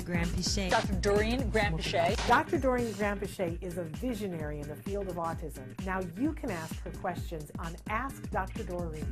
Dr. Granpeesheh. Dr. Doreen Granpeesheh. Dr. Doreen Granpeesheh is a visionary in the field of autism. Now you can ask her questions on Ask Dr. Doreen.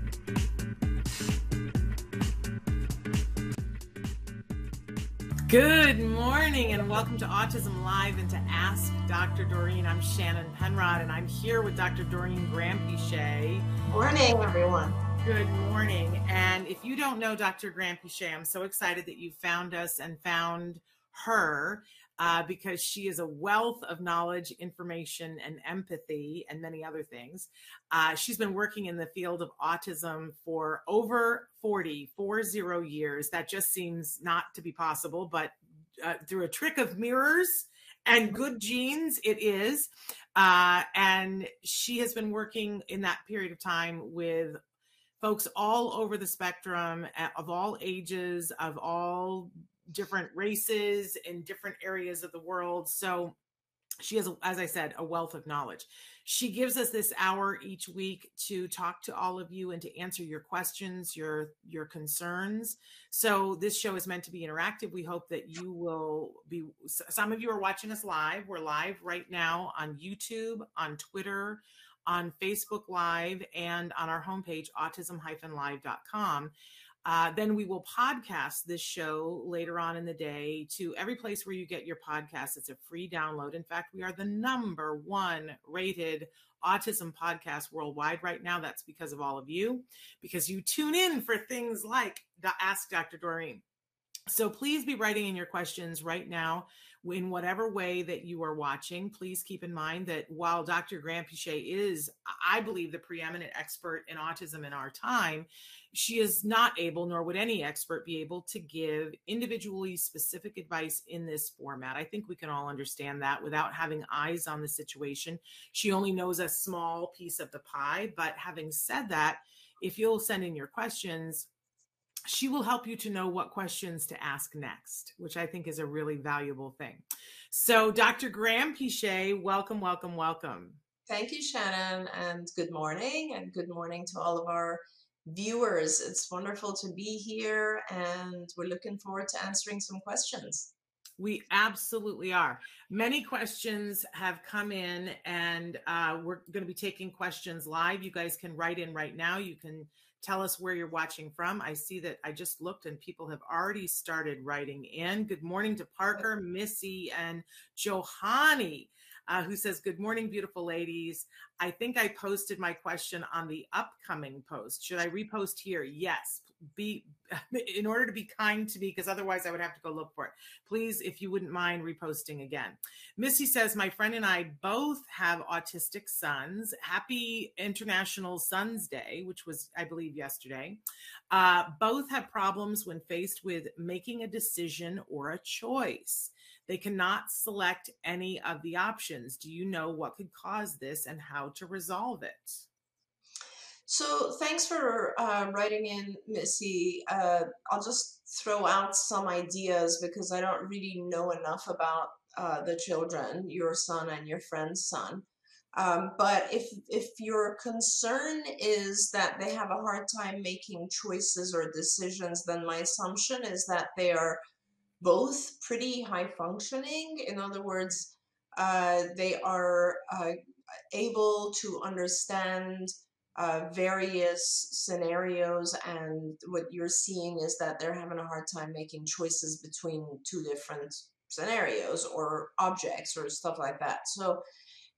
Good morning and welcome to Autism Live and to Ask Dr. Doreen. I'm Shannon Penrod and I'm here with Dr. Doreen Granpeesheh. Morning, everyone. Good morning. And if you don't know Dr. Granpeesheh, I'm so excited that you found us and found her uh, because she is a wealth of knowledge, information, and empathy, and many other things. Uh, she's been working in the field of autism for over 40, 40 years. That just seems not to be possible, but uh, through a trick of mirrors and good genes, it is. Uh, and she has been working in that period of time with folks all over the spectrum of all ages, of all different races in different areas of the world. So she has, as I said, a wealth of knowledge. She gives us this hour each week to talk to all of you and to answer your questions, your your concerns. So this show is meant to be interactive. We hope that you will be. Some of you are watching us live. We're live right now on YouTube, on Twitter, on Facebook Live, and on our homepage, autism-live.com. Uh, then we will podcast this show later on in the day to every place where you get your podcast. It's a free download. In fact, we are the number one rated autism podcast worldwide right now. That's because of all of you, because you tune in for things like Ask Dr. Doreen. So please be writing in your questions right now in whatever way that you are watching. Please keep in mind that while Dr. Granpeesheh is, I believe, the preeminent expert in autism in our time, she is not able, nor would any expert be able to give individually specific advice in this format. I think we can all understand that without having eyes on the situation. She only knows a small piece of the pie. But having said that, if you'll send in your questions, she will help you to know what questions to ask next, which I think is a really valuable thing. So, Dr. Granpeesheh, welcome, welcome, welcome. Thank you, Shannon, and good morning, and good morning to all of our viewers. It's wonderful to be here, and we're looking forward to answering some questions. We absolutely are. Many questions have come in, and uh, we're going to be taking questions live. You guys can write in right now. You can tell us where you're watching from. I see that I just looked and people have already started writing in. Good morning to Parker, Missy, and Johanny. Uh, who says, Good morning, beautiful ladies. I think I posted my question on the upcoming post. Should I repost here? Yes. Be in order to be kind to me, because otherwise I would have to go look for it. Please, if you wouldn't mind reposting again. Missy says, My friend and I both have autistic sons. Happy International Sons Day, which was, I believe, yesterday. Uh, both have problems when faced with making a decision or a choice. They cannot select any of the options. Do you know what could cause this and how to resolve it? So, thanks for uh, writing in, Missy. Uh, I'll just throw out some ideas because I don't really know enough about uh, the children, your son and your friend's son. Um, but if if your concern is that they have a hard time making choices or decisions, then my assumption is that they are both pretty high functioning. In other words, uh, they are uh, able to understand uh, various scenarios, and what you're seeing is that they're having a hard time making choices between two different scenarios or objects or stuff like that. So,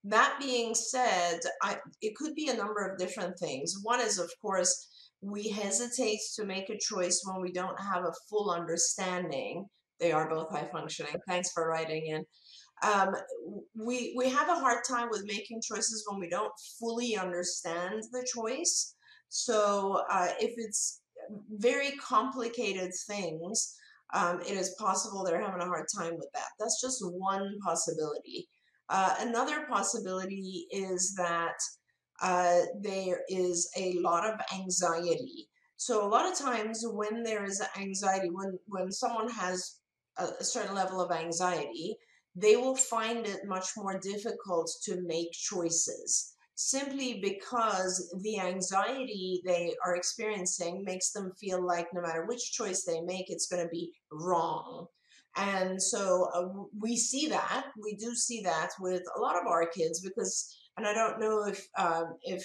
that being said, I, it could be a number of different things. One is, of course, we hesitate to make a choice when we don't have a full understanding. They are both high functioning. Thanks for writing in. Um, we we have a hard time with making choices when we don't fully understand the choice. So uh, if it's very complicated things, um, it is possible they're having a hard time with that. That's just one possibility. Uh, another possibility is that uh, there is a lot of anxiety. So a lot of times when there is anxiety, when when someone has a, a certain level of anxiety, they will find it much more difficult to make choices simply because the anxiety they are experiencing makes them feel like no matter which choice they make, it's going to be wrong. And so uh, we see that, we do see that with a lot of our kids because and I don't know if um, if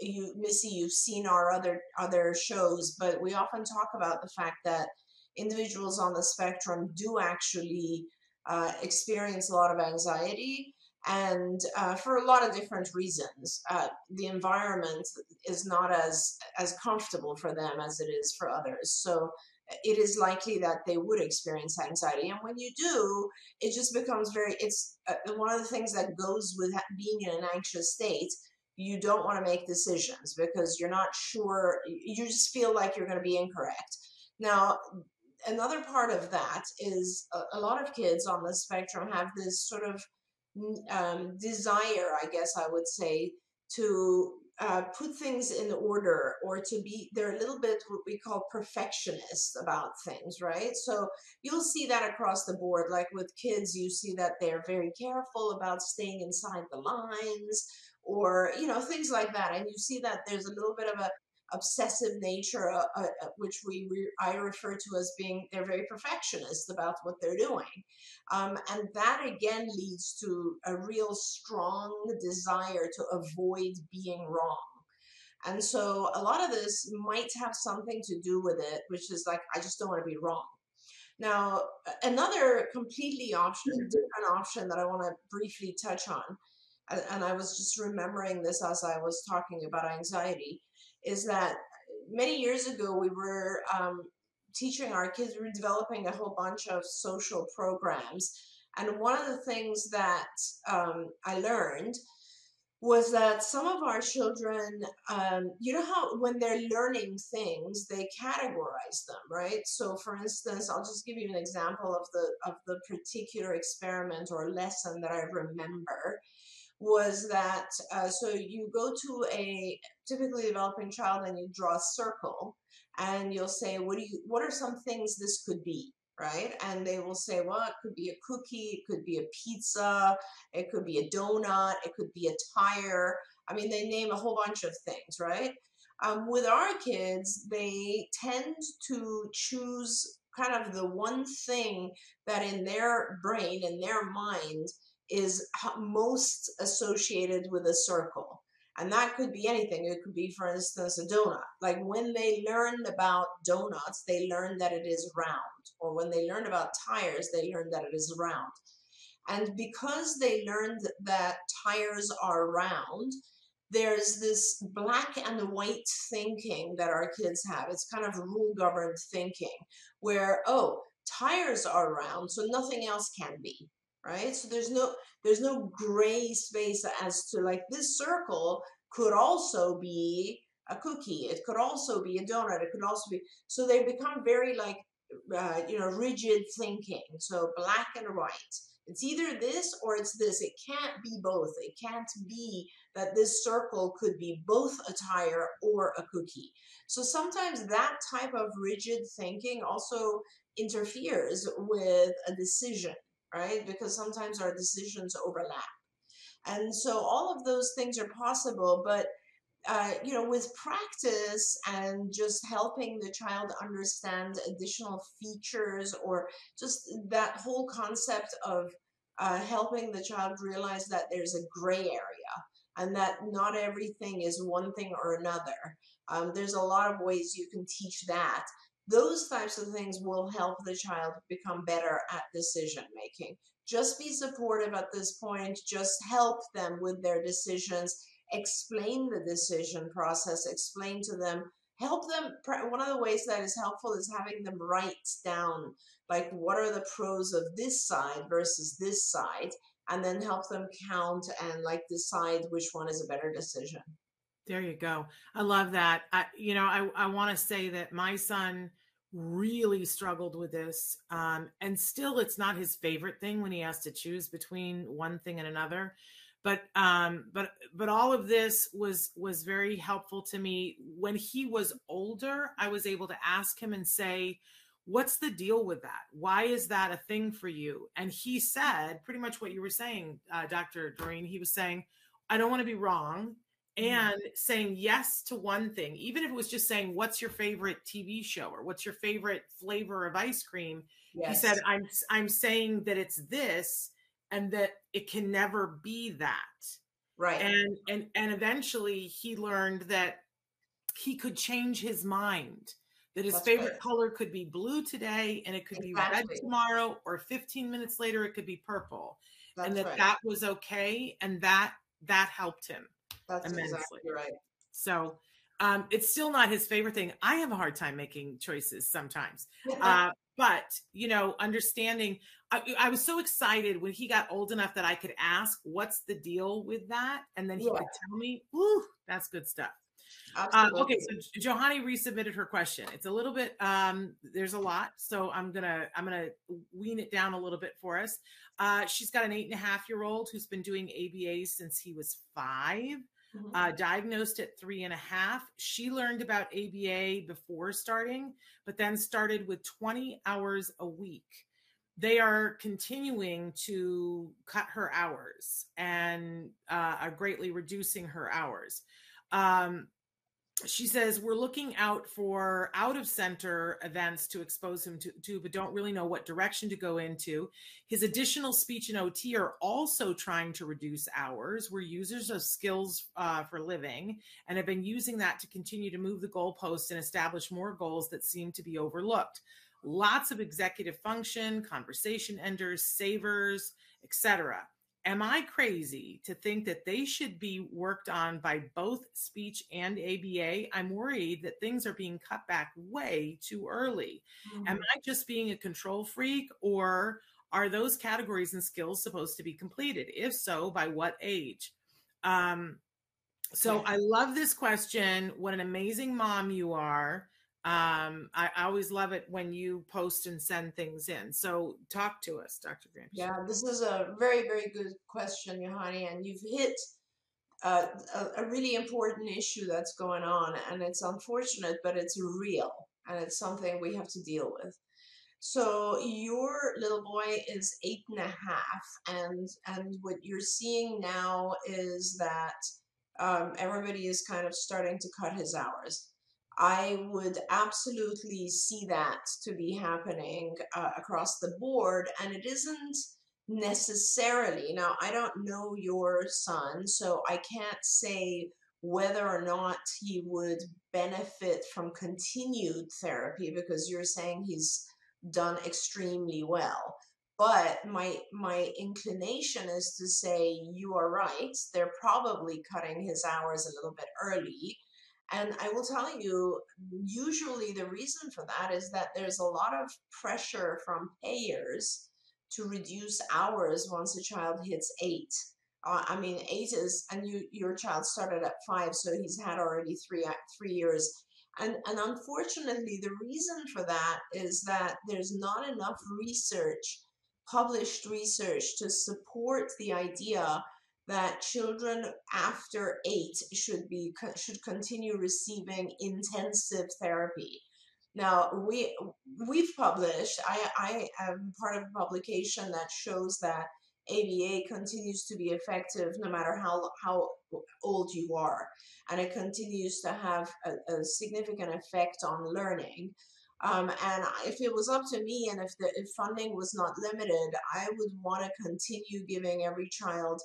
you Missy you've seen our other other shows, but we often talk about the fact that individuals on the spectrum do actually uh, experience a lot of anxiety and uh, for a lot of different reasons uh, the environment is not as as comfortable for them as it is for others so it is likely that they would experience anxiety. And when you do, it just becomes very, it's uh, one of the things that goes with being in an anxious state. You don't want to make decisions because you're not sure, you just feel like you're going to be incorrect. Now, another part of that is a, a lot of kids on the spectrum have this sort of um, desire, I guess I would say, to uh, put things in order or to be they're a little bit what we call perfectionists about things right? So you'll see that across the board. Like with kids you see that they're very careful about staying inside the lines or you know things like that. And you see that there's a little bit of a obsessive nature, uh, uh, which we re- I refer to as being they're very perfectionist about what they're doing, um, and that again leads to a real strong desire to avoid being wrong. And so a lot of this might have something to do with it, which is like I just don't want to be wrong. Now, another completely option, different option that I want to briefly touch on, and I was just remembering this as I was talking about anxiety, is that many years ago we were um, teaching our kids, we were developing a whole bunch of social programs. And one of the things that um, I learned was that some of our children, um, you know how when they're learning things, they categorize them, right? So, for instance, I'll just give you an example of the of the particular experiment or lesson that I remember was that uh, so you go to a typically developing child and you draw a circle and you'll say what do you what are some things this could be? Right? And they will say well it could be a cookie it could be a pizza it could be a donut it could be a tire. I mean they name a whole bunch of things right? Um, with our kids they tend to choose kind of the one thing that in their brain in their mind is most associated with a circle. And that could be anything. It could be, for instance, a donut. Like when they learned about donuts, they learned that it is round. Or when they learned about tires, they learned that it is round. And because they learned that tires are round, there's this black and white thinking that our kids have. It's kind of rule governed thinking where, oh, tires are round, so nothing else can be right? So there's no there's no gray space as to like this circle could also be a cookie. It could also be a donut. It could also be so they become very like uh, you know rigid thinking. So black and white. It's either this or it's this. It can't be both. It can't be that this circle could be both a tire or a cookie. So sometimes that type of rigid thinking also interferes with a decision right? Because sometimes our decisions overlap. And so all of those things are possible, but uh, you know, with practice and just helping the child understand additional features or just that whole concept of uh, helping the child realize that there's a gray area and that not everything is one thing or another. Um, there's a lot of ways you can teach that. Those types of things will help the child become better at decision making. Just be supportive at this point, just help them with their decisions, explain the decision process, explain to them help them one of the ways that is helpful is having them write down like what are the pros of this side versus this side and then help them count and like decide which one is a better decision. There you go. I love that. I, you know i, I want to say that my son really struggled with this um, and still it's not his favorite thing when he has to choose between one thing and another. But um but but all of this was was very helpful to me. When he was older i was able to ask him and say what's the deal with that? Why is that a thing for you? And he said pretty much what you were saying uh, dr doreen he was saying i don't want to be wrong. And saying yes to one thing even if it was just saying what's your favorite tv show? or what's your favorite flavor of ice cream? yes. he said i'm i'm saying that it's this and that it can never be that. Right. And and and eventually he learned that he could change his mind that his That's favorite color could be blue today and it could exactly. be red tomorrow or 15 minutes later it could be purple That's and that right. that was okay and that that helped him That's immensely exactly right so um, it's still not his favorite thing. I have a hard time making choices sometimes. Uh, but, you know, understanding, I, I, was so excited when he got old enough that I could ask, what's the deal with that? And then he yeah. would tell me, Ooh, that's good stuff. Uh, okay, so Johanny resubmitted her question. It's a little bit, um, there's a lot, so I'm gonna I'm gonna wean it down a little bit for us. Uh, she's got an eight and a half year old who's been doing ABA since he was 5 mm-hmm. uh, diagnosed at three and a half. She learned about ABA before starting, but then started with 20 hours a week. They are continuing to cut her hours and uh, are greatly reducing her hours. Um, she says we're looking out for out of center events to expose him to, to, but don't really know what direction to go into. His additional speech and ot are also trying to reduce hours. We're users of skills uh, for living and have been using that to continue to move the goalpost and establish more goals that seem to be overlooked. Lots of executive function conversation enders savers etc am I crazy to think that they should be worked on by both speech and ABA? I'm worried that things are being cut back way too early. Mm-hmm. Am I just being a control freak or are those categories and skills supposed to be completed? If so, by what age? Um, so I love this question. What an amazing mom you are. Um, I, I, always love it when you post and send things in. So talk to us, Dr. Graham. Yeah, this is a very, very good question, Johanny, and you've hit uh, a, a really important issue that's going on, and it's unfortunate, but it's real, and it's something we have to deal with. So your little boy is eight and a half, and and what you're seeing now is that um, everybody is kind of starting to cut his hours. I would absolutely see that to be happening uh, across the board. And it isn't necessarily, now, I don't know your son, so I can't say whether or not he would benefit from continued therapy because you're saying he's done extremely well but my my inclination is to say you are right they're probably cutting his hours a little bit early and I will tell you, usually the reason for that is that there's a lot of pressure from payers to reduce hours once a child hits eight. Uh, I mean, eight is, and you, your child started at five, so he's had already three uh, three years. And, and unfortunately, the reason for that is that there's not enough research, published research, to support the idea that children after eight should be should continue receiving intensive therapy. Now we we've published. I I am part of a publication that shows that ABA continues to be effective no matter how how old you are, and it continues to have a, a significant effect on learning. Um, and if it was up to me, and if the if funding was not limited, I would want to continue giving every child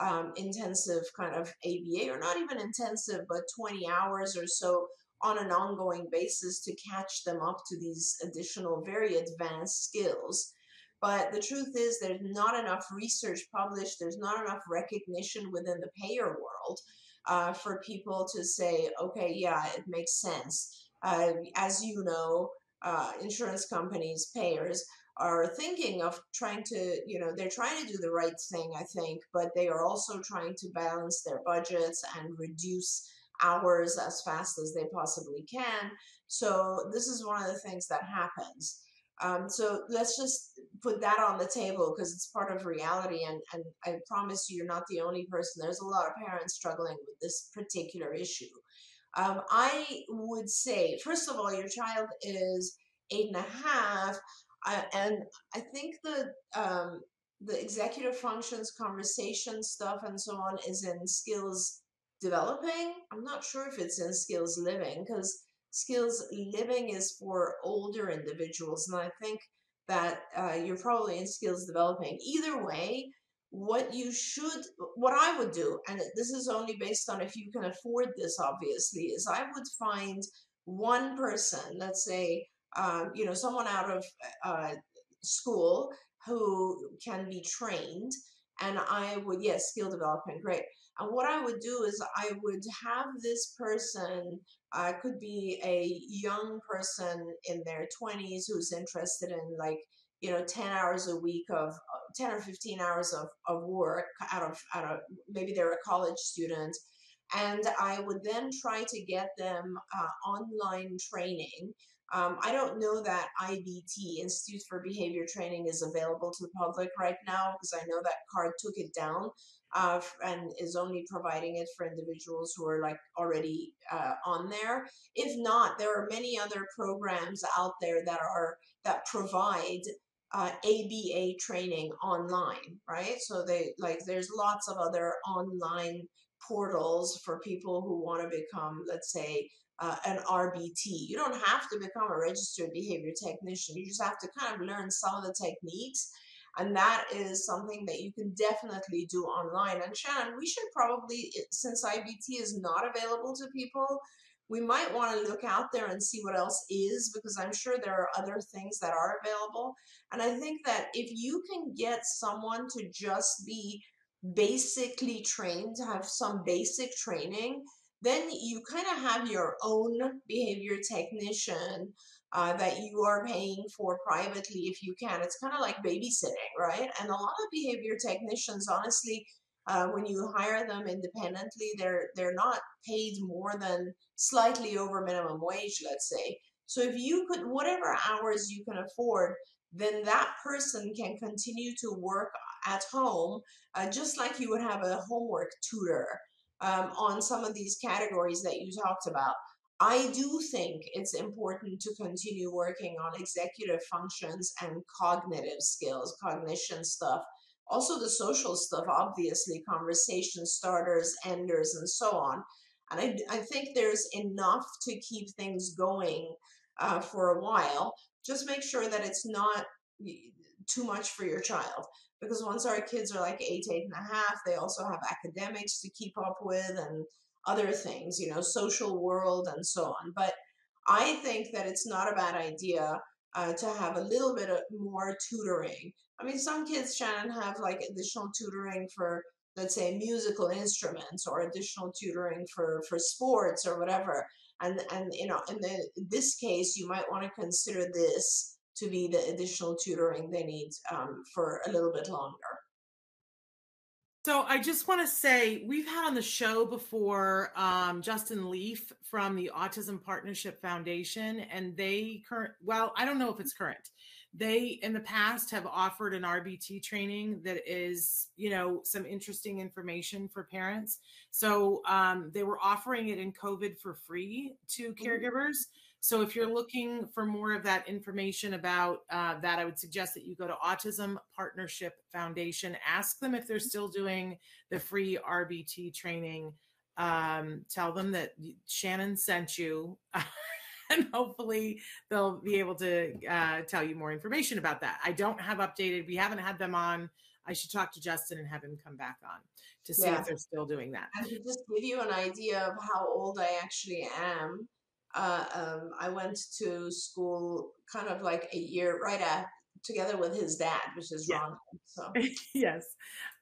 um, intensive kind of ABA, or not even intensive, but 20 hours or so on an ongoing basis to catch them up to these additional, very advanced skills. But the truth is, there's not enough research published, there's not enough recognition within the payer world uh, for people to say, okay, yeah, it makes sense. Uh, as you know, uh, insurance companies, payers are thinking of trying to, you know, they're trying to do the right thing, I think, but they are also trying to balance their budgets and reduce hours as fast as they possibly can. So this is one of the things that happens. Um, so let's just put that on the table because it's part of reality. And, and I promise you, you're not the only person. There's a lot of parents struggling with this particular issue. Um, I would say, first of all, your child is eight and a half, and I think the um, the executive functions, conversation stuff, and so on is in skills developing. I'm not sure if it's in skills living because skills living is for older individuals, and I think that uh, you're probably in skills developing. Either way, what you should, what I would do, and this is only based on if you can afford this, obviously, is I would find one person, let's say, um, you know, someone out of uh, school who can be trained, and I would, yes, skill development, great. And what I would do is I would have this person, uh, could be a young person in their 20s who's interested in like you know 10 hours a week of uh, 10 or 15 hours of, of work out of out of maybe they're a college student and i would then try to get them uh, online training um, i don't know that ibt institute for behavior training is available to the public right now because i know that CARD took it down uh, and is only providing it for individuals who are like already uh, on there. If not, there are many other programs out there that are that provide uh, ABA training online, right? So they like there's lots of other online portals for people who want to become, let's say, uh, an RBT. You don't have to become a registered behavior technician. You just have to kind of learn some of the techniques. And that is something that you can definitely do online. And Shannon, we should probably, since IBT is not available to people, we might want to look out there and see what else is because I'm sure there are other things that are available. And I think that if you can get someone to just be basically trained, to have some basic training, then you kind of have your own behavior technician uh, that you are paying for privately if you can. It's kind of like babysitting, right? And a lot of behavior technicians, honestly, uh, when you hire them independently, they're they're not paid more than slightly over minimum wage, let's say. So if you could, whatever hours you can afford, then that person can continue to work at home, uh, just like you would have a homework tutor um, on some of these categories that you talked about. I do think it's important to continue working on executive functions and cognitive skills, cognition stuff also the social stuff, obviously, conversation starters, enders, and so on. And I, I think there's enough to keep things going uh, for a while. Just make sure that it's not too much for your child. Because once our kids are like eight, eight and a half, they also have academics to keep up with and other things, you know, social world and so on. But I think that it's not a bad idea uh, to have a little bit of more tutoring I mean, some kids, Shannon, have like additional tutoring for, let's say, musical instruments or additional tutoring for for sports or whatever. And and you know, in the in this case, you might want to consider this to be the additional tutoring they need um, for a little bit longer. So I just want to say we've had on the show before um, Justin Leaf from the Autism Partnership Foundation, and they current. Well, I don't know if it's current they in the past have offered an RBT training that is, you know, some interesting information for parents. So um, they were offering it in COVID for free to mm-hmm. So if you're looking for more of that information about uh, that, I would suggest that you go to Autism Partnership Foundation. Ask them if they're still doing the free RBT training. Um, tell them that Shannon sent you. and hopefully they'll be able to uh, tell you more information about that. I don't have updated. We haven't had them on I should talk to Justin and have him come back on to see Yeah. if they're still doing that. And to just give you an idea of how old I actually am, uh, um, I went to school kind of like a year right at together with his dad, which is Yeah. Ron. So yes.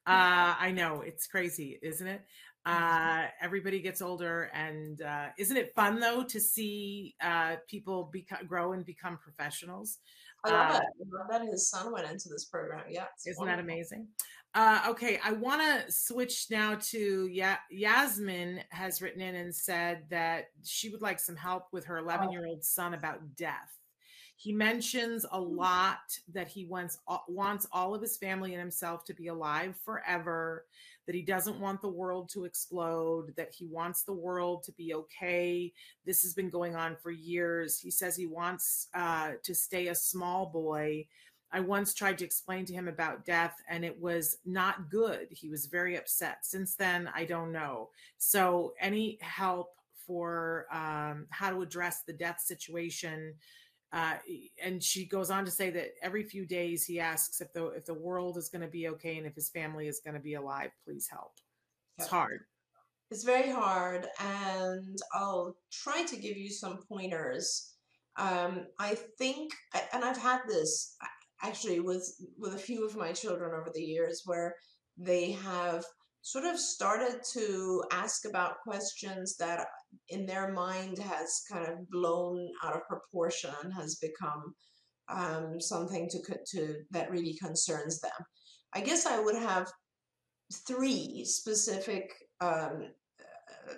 Uh, I know it's crazy, isn't it? Uh, everybody gets older, and uh, isn't it fun though to see uh, people become, grow and become professionals? I love Uh, it. I love that his son went into this program. Yeah, Isn't that amazing? Uh, okay, I want to switch now to ya- Yasmin has written in and said that she would like some help with her 11 year old son about death. He mentions a lot that he wants wants all of his family and himself to be alive forever, that he doesn't want the world to explode, that he wants the world to be okay. This has been going on for years. He says he wants uh, to stay a small boy. I once tried to explain to him about death and it was not good. He was very upset. Since then, I don't know. So, any help for um, how to address the death situation? Uh, and she goes on to say that every few days he asks if the if the world is going to be okay and if his family is going to be alive. Please help. It's hard. It's very hard, and I'll try to give you some pointers. Um, I think, and I've had this actually with with a few of my children over the years, where they have sort of started to ask about questions that in their mind has kind of blown out of proportion and has become um, something to to that really concerns them. I guess I would have three specific um, uh,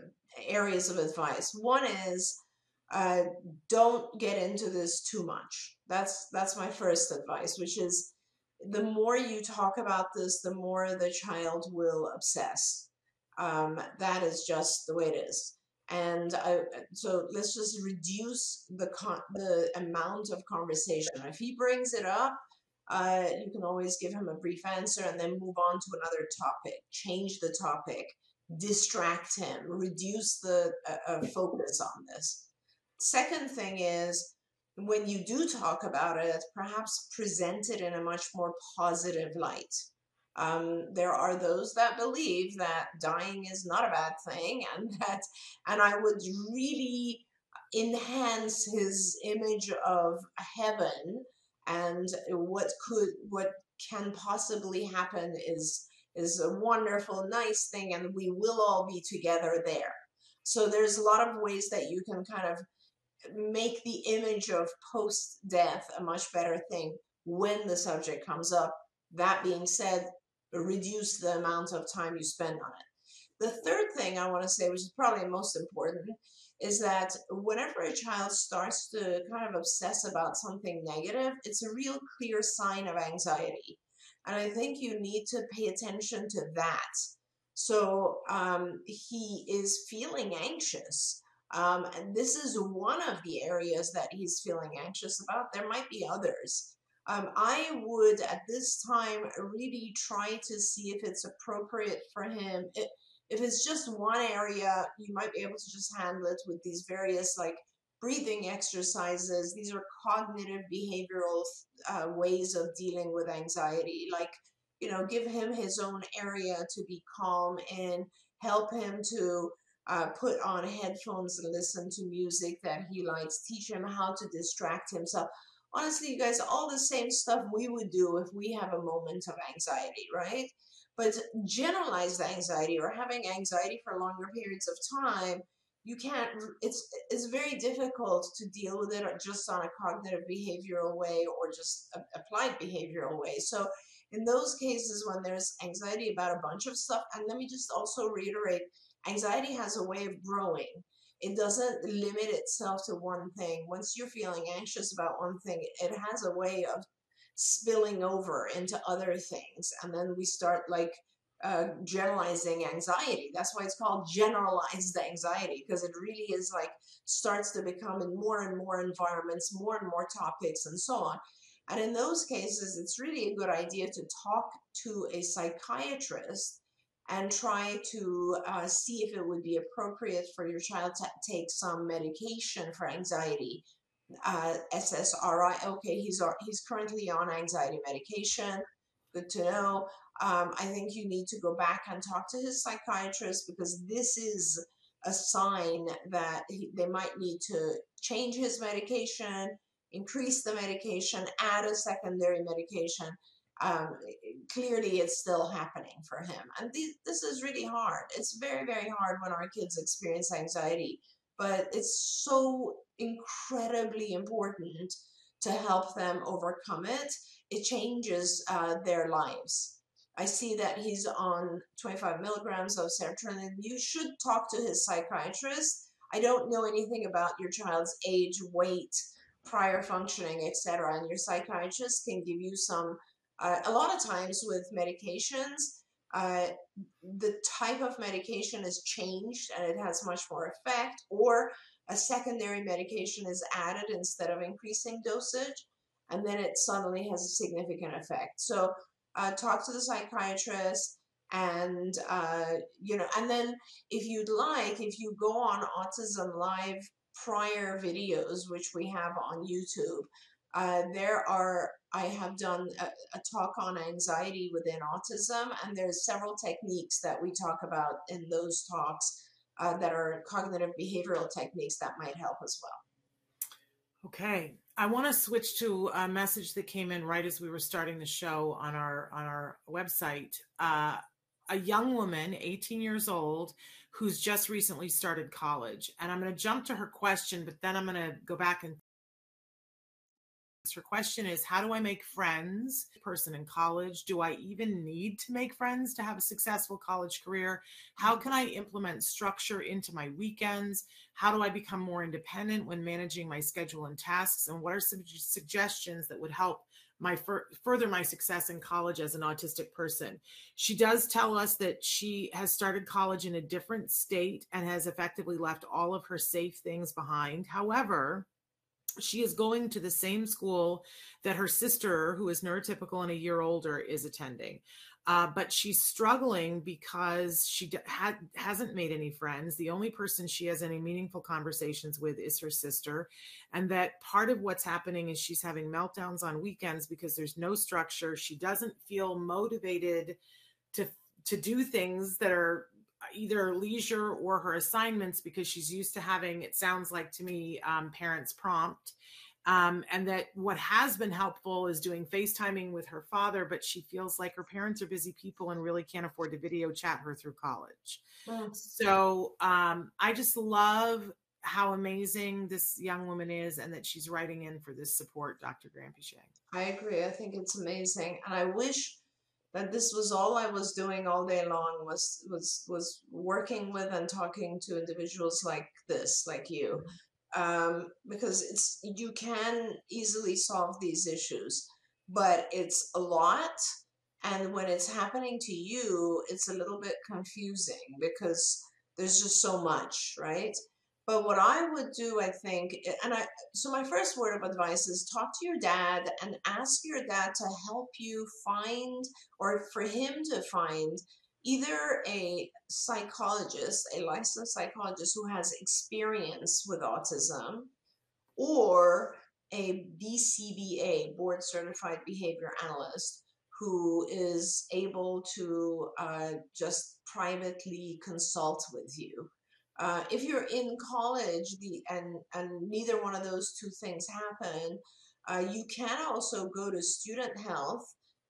areas of advice. One is uh, don't get into this too much. That's that's my first advice, which is the more you talk about this, the more the child will obsess. Um, that is just the way it is. And I, so let's just reduce the con- the amount of conversation. If he brings it up, uh, you can always give him a brief answer and then move on to another topic. Change the topic, distract him, reduce the uh, uh, focus on this. Second thing is when you do talk about it, perhaps present it in a much more positive light. Um, there are those that believe that dying is not a bad thing, and that, and I would really enhance his image of heaven and what could, what can possibly happen is is a wonderful, nice thing, and we will all be together there. So there's a lot of ways that you can kind of make the image of post death a much better thing when the subject comes up. That being said, reduce the amount of time you spend on it. The third thing I want to say, which is probably most important, is that whenever a child starts to kind of obsess about something negative, it's a real clear sign of anxiety. And I think you need to pay attention to that. So um, he is feeling anxious. Um, and this is one of the areas that he's feeling anxious about. There might be others. Um, I would at this time really try to see if it's appropriate for him. If, if it's just one area, you might be able to just handle it with these various like breathing exercises. These are cognitive behavioral uh, ways of dealing with anxiety. Like, you know, give him his own area to be calm and help him to uh, put on headphones and listen to music that he likes, teach him how to distract himself. Honestly, you guys, all the same stuff we would do if we have a moment of anxiety, right? But generalized anxiety or having anxiety for longer periods of time, you can't, it's, it's very difficult to deal with it just on a cognitive behavioral way or just applied behavioral way. So, in those cases, when there's anxiety about a bunch of stuff, and let me just also reiterate anxiety has a way of growing. It doesn't limit itself to one thing. Once you're feeling anxious about one thing, it has a way of spilling over into other things. And then we start like uh, generalizing anxiety. That's why it's called generalized anxiety, because it really is like starts to become in more and more environments, more and more topics, and so on. And in those cases, it's really a good idea to talk to a psychiatrist and try to uh, see if it would be appropriate for your child to take some medication for anxiety. Uh, SSRI, okay, he's he's currently on anxiety medication. Good to know. um, I think you need to go back and talk to his psychiatrist because this is a sign that he, they might need to change his medication, increase the medication, add a secondary medication. Um, clearly, it's still happening for him. And th- this is really hard. It's very, very hard when our kids experience anxiety, but it's so incredibly important to help them overcome it. It changes uh, their lives. I see that he's on 25 milligrams of sertraline. You should talk to his psychiatrist. I don't know anything about your child's age, weight, prior functioning, etc. And your psychiatrist can give you some. Uh, a lot of times with medications, uh, the type of medication is changed and it has much more effect, or a secondary medication is added instead of increasing dosage, and then it suddenly has a significant effect. So uh, talk to the psychiatrist and uh, you know and then if you'd like if you go on autism live prior videos which we have on youtube uh, there are i have done a, a, talk on anxiety within autism and there's several techniques that we talk about in those talks uh, that are cognitive behavioral techniques that might help as well. Okay, I want to switch to a message that came in right as we were starting the show on our on our website. Uh, a young woman, 18 years old, who's just recently started college, and I'm going to jump to her question, but then I'm going to go back and her question is how do i make friends person in college do i even need to make friends to have a successful college career how can i implement structure into my weekends how do i become more independent when managing my schedule and tasks and what are some suggestions that would help my fur- further my success in college as an autistic person. She does tell us that she has started college in a different state and has effectively left all of her safe things behind. However, she is going to the same school that her sister, who is neurotypical and a year older, is attending. Uh, but she's struggling because she had, hasn't made any friends. The only person she has any meaningful conversations with is her sister. And that part of what's happening is she's having meltdowns on weekends because there's no structure. She doesn't feel motivated to to do things that are either leisure or her assignments because she's used to having it sounds like to me um, parents prompt. Um, and that what has been helpful is doing facetiming with her father but she feels like her parents are busy people and really can't afford to video chat her through college. Mm. so um, i just love how amazing this young woman is and that she's writing in for this support dr Granpeesheh i agree. I think it's amazing. And i wish that this was all I was doing all day long was was was working with and talking to individuals like this, like you, um, because it's you can easily solve these issues, but it's a lot, and when it's happening to you, it's a little bit confusing because there's just so much, right? But what I would do, I think, and I, so my first word of advice is talk to your dad and ask your dad to help you find, or for him to find, either a psychologist, a licensed psychologist who has experience with autism, or a BCBA, board certified behavior analyst, who is able to uh, just privately consult with you uh, if you're in college the and and neither one of those two things happen uh, you can also go to student health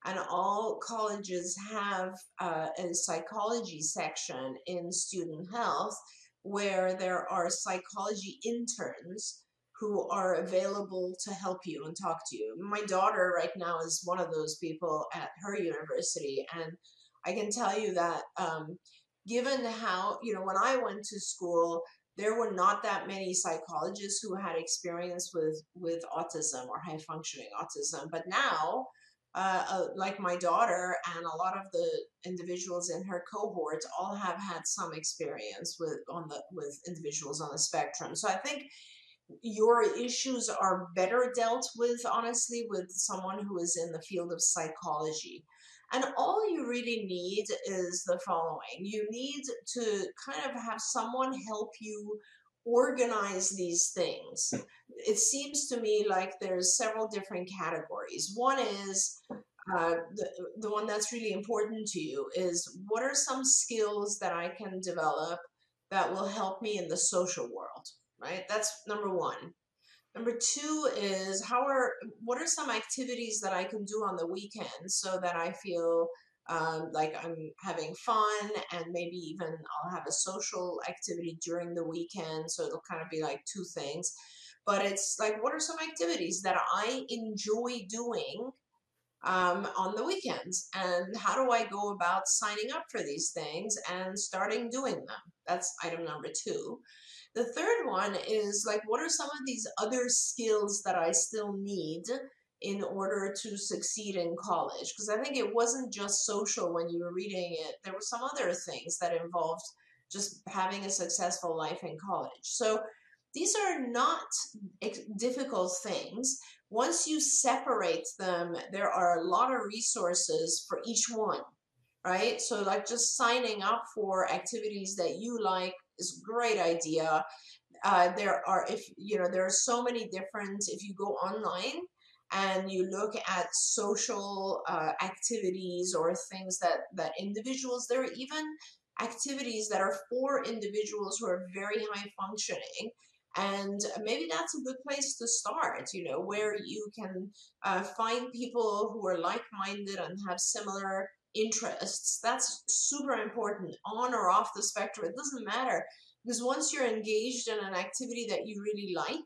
and all colleges have uh, a psychology section in student health where there are psychology interns who are available to help you and talk to you. My daughter right now is one of those people at her university, and I can tell you that um, given how, you know, when I went to school, there were not that many psychologists who had experience with with autism or high functioning autism. But now uh, uh, like my daughter and a lot of the individuals in her cohort all have had some experience with on the with individuals on the spectrum. So i think your issues are better dealt with honestly with someone who is in the field of psychology and all you really need is the following you need to kind of have someone help you organize these things. It seems to me like there's several different categories. One is uh, the, the one that's really important to you is what are some skills that I can develop that will help me in the social world, right? That's number one. Number two is how are what are some activities that I can do on the weekend so that I feel um, like I'm having fun and maybe even I'll have a social activity during the weekend. So it'll kind of be like two things. But it's like, what are some activities that I enjoy doing um, on the weekends? And how do I go about signing up for these things and starting doing them? That's item number two. The third one is like, what are some of these other skills that I still need in order to succeed in college? Because I think it wasn't just social when you were reading it, there were some other things that involved just having a successful life in college. So these are not difficult things. Once you separate them, there are a lot of resources for each one, right? So, like just signing up for activities that you like is a great idea. Uh, there are, if you know, there are so many different, if you go online, and you look at social uh, activities or things that that individuals there are even activities that are for individuals who are very high functioning and maybe that's a good place to start you know where you can uh, find people who are like-minded and have similar interests that's super important on or off the spectrum it doesn't matter because once you're engaged in an activity that you really like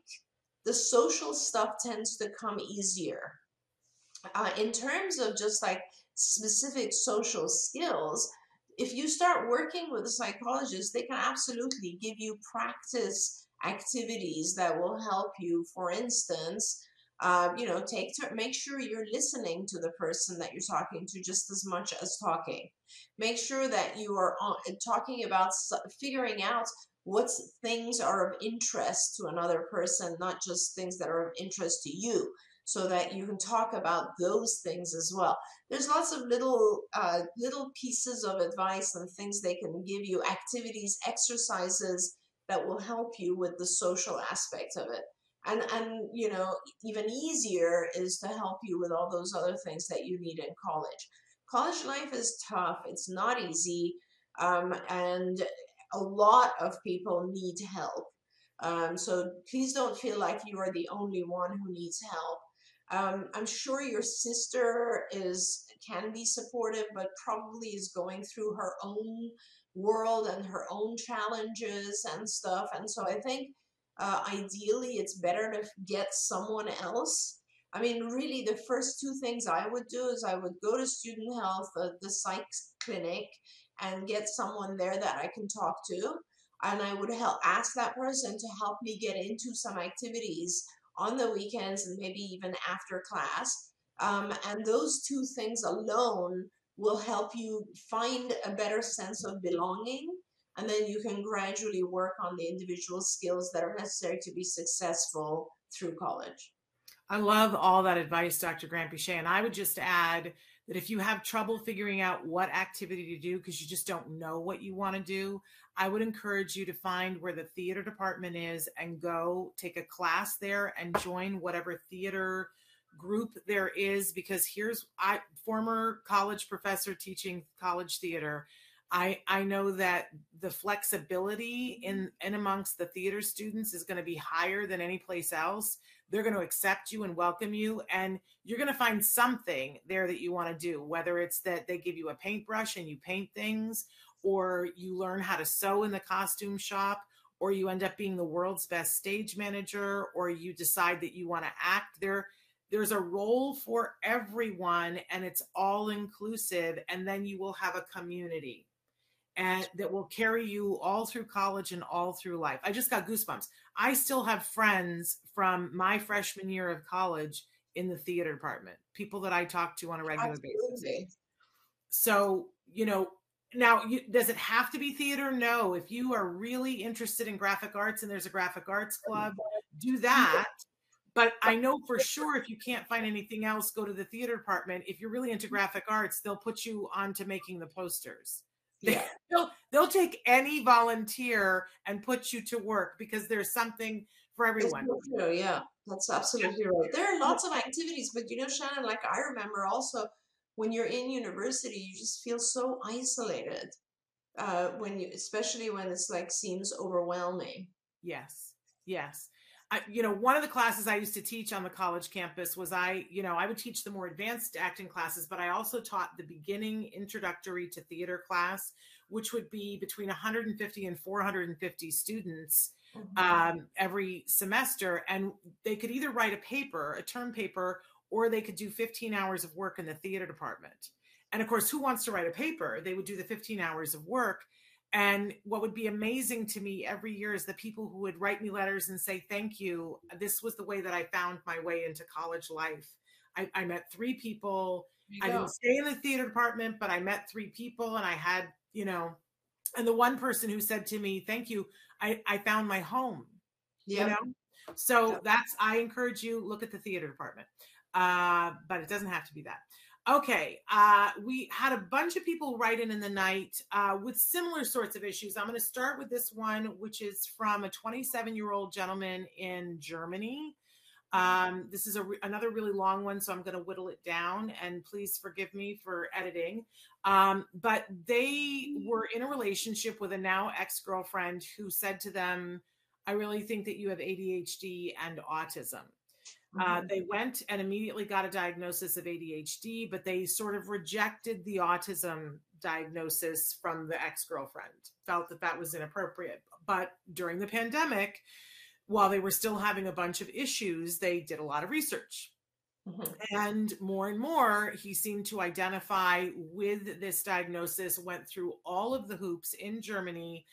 the social stuff tends to come easier. Uh, in terms of just like specific social skills, if you start working with a psychologist, they can absolutely give you practice activities that will help you. For instance, uh, you know, take make sure you're listening to the person that you're talking to just as much as talking. Make sure that you are on, talking about figuring out what things are of interest to another person, not just things that are of interest to you, so that you can talk about those things as well. There's lots of little uh, little pieces of advice and things they can give you, activities, exercises that will help you with the social aspect of it. And and you know, even easier is to help you with all those other things that you need in college. College life is tough. It's not easy. Um, and a lot of people need help. Um, so please don't feel like you are the only one who needs help. Um, I'm sure your sister is can be supportive, but probably is going through her own world and her own challenges and stuff. And so I think uh, ideally it's better to get someone else. I mean, really, the first two things I would do is I would go to student health, uh, the psych clinic, and get someone there that I can talk to. And I would help ask that person to help me get into some activities on the weekends and maybe even after class. Um, and those two things alone will help you find a better sense of belonging. And then you can gradually work on the individual skills that are necessary to be successful through college. I love all that advice, Dr. Granpeesheh. And I would just add that if you have trouble figuring out what activity to do because you just don't know what you want to do, I would encourage you to find where the theater department is and go take a class there and join whatever theater group there is because here's I former college professor teaching college theater I I know that the flexibility mm-hmm. in and amongst the theater students is going to be higher than any place else. They're going to accept you and welcome you, and you're going to find something there that you want to do. Whether it's that they give you a paintbrush and you paint things, or you learn how to sew in the costume shop, or you end up being the world's best stage manager, or you decide that you want to act there there's a role for everyone and it's all inclusive and then you will have a community and that will carry you all through college and all through life. I just got goosebumps. I still have friends from my freshman year of college in the theater department, people that I talk to on a regular Absolutely. basis. So, you know, now you, does it have to be theater? No. If you are really interested in graphic arts and there's a graphic arts club, do that. But I know for sure if you can't find anything else, go to the theater department. If you're really into graphic arts, they'll put you on to making the posters. Yeah. they'll they'll take any volunteer and put you to work because there's something for everyone. True, yeah, that's absolutely right. There are lots of activities, but you know, Shannon, like I remember also when you're in university, you just feel so isolated. Uh, when you, especially when it's like seems overwhelming. Yes, yes. I, you know, one of the classes I used to teach on the college campus was I, you know, I would teach the more advanced acting classes, but I also taught the beginning introductory to theater class, which would be between 150 and 450 students mm-hmm. um, every semester. And they could either write a paper, a term paper, or they could do 15 hours of work in the theater department. And of course, who wants to write a paper? They would do the 15 hours of work. And what would be amazing to me every year is the people who would write me letters and say, Thank you. This was the way that I found my way into college life. I, I met three people. I didn't stay in the theater department, but I met three people and I had, you know, and the one person who said to me, Thank you, I, I found my home. Yeah. You know? So yep. that's I encourage you, look at the theater department. Uh, but it doesn't have to be that. Okay, uh, we had a bunch of people write in in the night uh, with similar sorts of issues. I'm going to start with this one, which is from a 27 year old gentleman in Germany. Um, this is a re- another really long one, so I'm going to whittle it down. And please forgive me for editing. Um, but they were in a relationship with a now ex girlfriend who said to them, "I really think that you have ADHD and autism." Uh, mm-hmm. they went and immediately got a diagnosis of ADHD, but they sort of rejected the autism diagnosis from the ex girlfriend, felt that that was inappropriate. But during the pandemic, while they were still having a bunch of issues, they did a lot of research. Mm-hmm. And more and more, he seemed to identify with this diagnosis, went through all of the hoops in Germany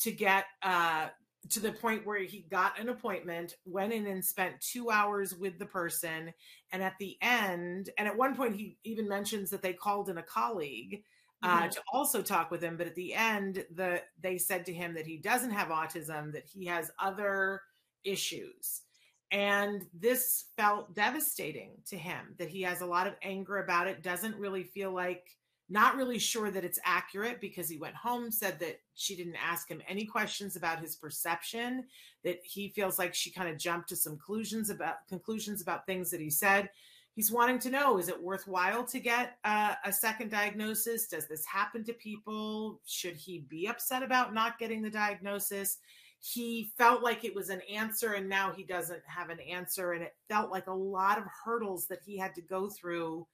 to get uh, to the point where he got an appointment, went in and spent two hours with the person. And at the end, and at one point, he even mentions that they called in a colleague uh, mm-hmm. to also talk with him. But at the end, the they said to him that he doesn't have autism, that he has other issues. And this felt devastating to him that he has a lot of anger about it, doesn't really feel like not really sure that it's accurate because he went home, said that she didn't ask him any questions about his perception, that he feels like she kind of jumped to some conclusions about conclusions about things that he said. He's wanting to know is it worthwhile to get uh, a second diagnosis? Does this happen to people? Should he be upset about not getting the diagnosis? He felt like it was an answer and now he doesn't have an answer. And it felt like a lot of hurdles that he had to go through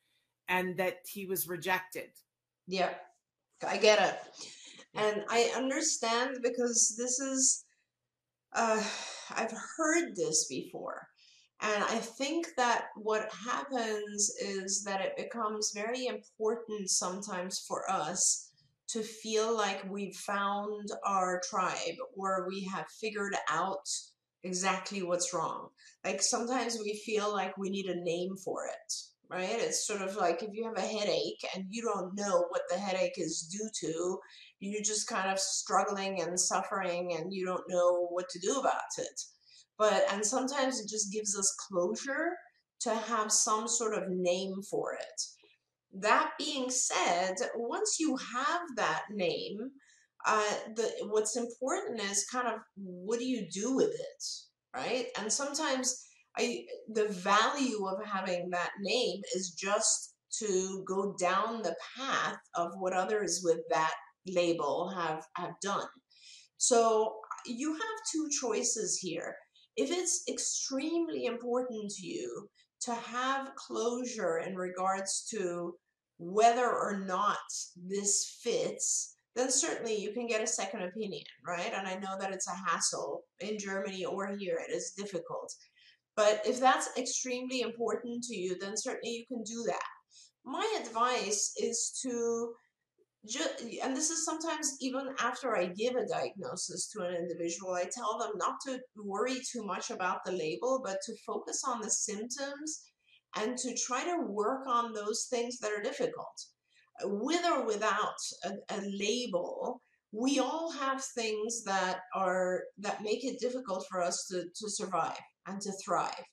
and that he was rejected. Yeah, I get it. And I understand because this is, uh, I've heard this before. And I think that what happens is that it becomes very important sometimes for us to feel like we've found our tribe or we have figured out exactly what's wrong. Like sometimes we feel like we need a name for it right? It's sort of like if you have a headache and you don't know what the headache is due to, you're just kind of struggling and suffering and you don't know what to do about it. But, and sometimes it just gives us closure to have some sort of name for it. That being said, once you have that name, uh, the what's important is kind of what do you do with it, right? And sometimes I the value of having that name is just to go down the path of what others with that label have have done. So you have two choices here. If it's extremely important to you to have closure in regards to whether or not this fits, then certainly you can get a second opinion, right? And I know that it's a hassle in Germany or here, it is difficult. But if that's extremely important to you, then certainly you can do that. My advice is to and this is sometimes even after I give a diagnosis to an individual, I tell them not to worry too much about the label, but to focus on the symptoms and to try to work on those things that are difficult. With or without a, a label, we all have things that are that make it difficult for us to, to survive and to thrive.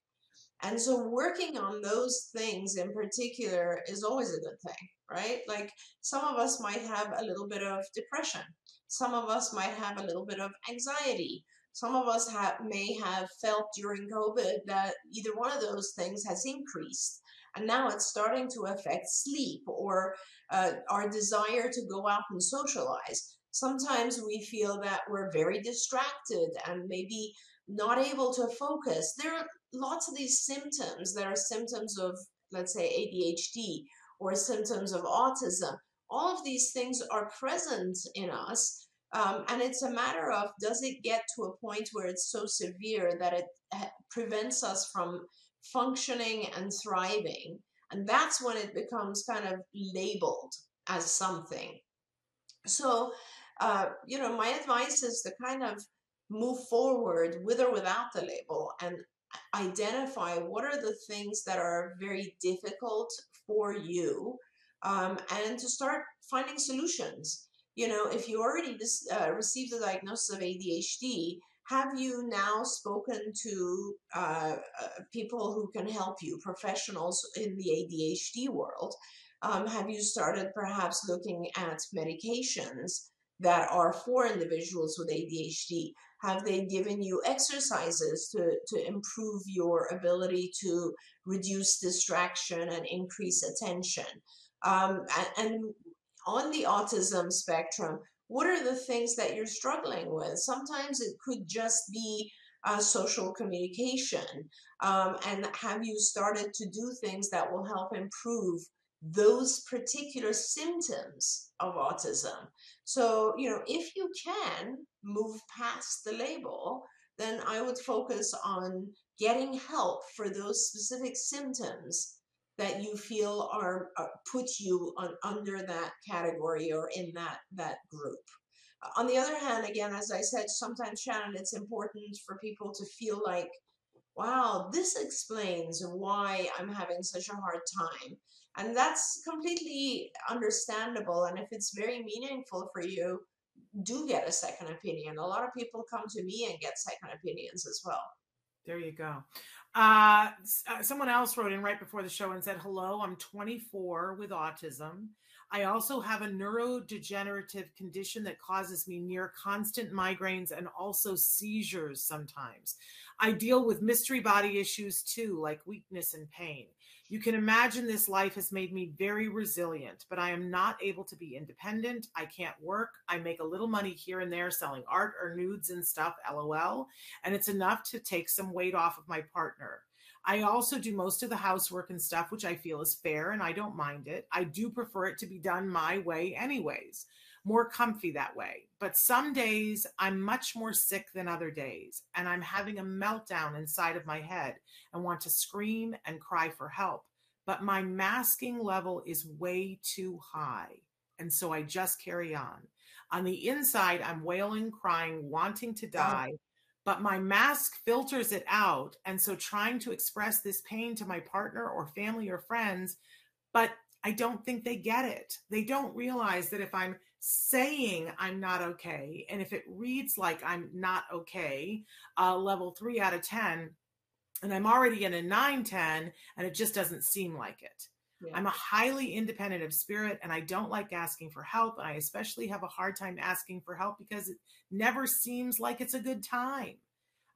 And so working on those things in particular is always a good thing, right? Like some of us might have a little bit of depression. Some of us might have a little bit of anxiety. some of us have, may have felt during COVID that either one of those things has increased. And now it's starting to affect sleep or uh, our desire to go out and socialize. Sometimes we feel that we're very distracted and maybe not able to focus. There are lots of these symptoms that are symptoms of, let's say, ADHD or symptoms of autism. All of these things are present in us. Um, and it's a matter of does it get to a point where it's so severe that it prevents us from functioning and thriving? And that's when it becomes kind of labeled as something. So, uh, you know, my advice is to kind of move forward with or without the label and identify what are the things that are very difficult for you um, and to start finding solutions. You know, if you already uh, received the diagnosis of ADHD, have you now spoken to uh, uh, people who can help you, professionals in the ADHD world? Um, have you started perhaps looking at medications that are for individuals with ADHD? Have they given you exercises to, to improve your ability to reduce distraction and increase attention? Um, and, on the autism spectrum, what are the things that you're struggling with? Sometimes it could just be uh, social communication. Um, and have you started to do things that will help improve those particular symptoms of autism? So, you know, if you can move past the label, then I would focus on getting help for those specific symptoms that you feel are, are uh, put you on, under that category or in that that group. On the other hand, again, as I said, sometimes Shannon, it's important for people to feel like, wow, this explains why I'm having such a hard time. And that's completely understandable. And if it's very meaningful for you, do get a second opinion. A lot of people come to me and get second opinions as well. There you go. Uh, uh, someone else wrote in right before the show and said, Hello, I'm 24 with autism. I also have a neurodegenerative condition that causes me near constant migraines and also seizures sometimes. I deal with mystery body issues too, like weakness and pain. You can imagine this life has made me very resilient, but I am not able to be independent. I can't work. I make a little money here and there selling art or nudes and stuff, lol. And it's enough to take some weight off of my partner. I also do most of the housework and stuff, which I feel is fair and I don't mind it. I do prefer it to be done my way, anyways more comfy that way. But some days I'm much more sick than other days, and I'm having a meltdown inside of my head and want to scream and cry for help. But my masking level is way too high. And so I just carry on. On the inside, I'm wailing, crying, wanting to die. But my mask filters it out. And so trying to express this pain to my partner or family or friends, but I don't think they get it. They don't realize that if I'm saying I'm not okay, and if it reads like I'm not okay, uh, level three out of 10, and I'm already in a 9 10, and it just doesn't seem like it. Yeah. I'm a highly independent of spirit and I don't like asking for help. And I especially have a hard time asking for help because it never seems like it's a good time.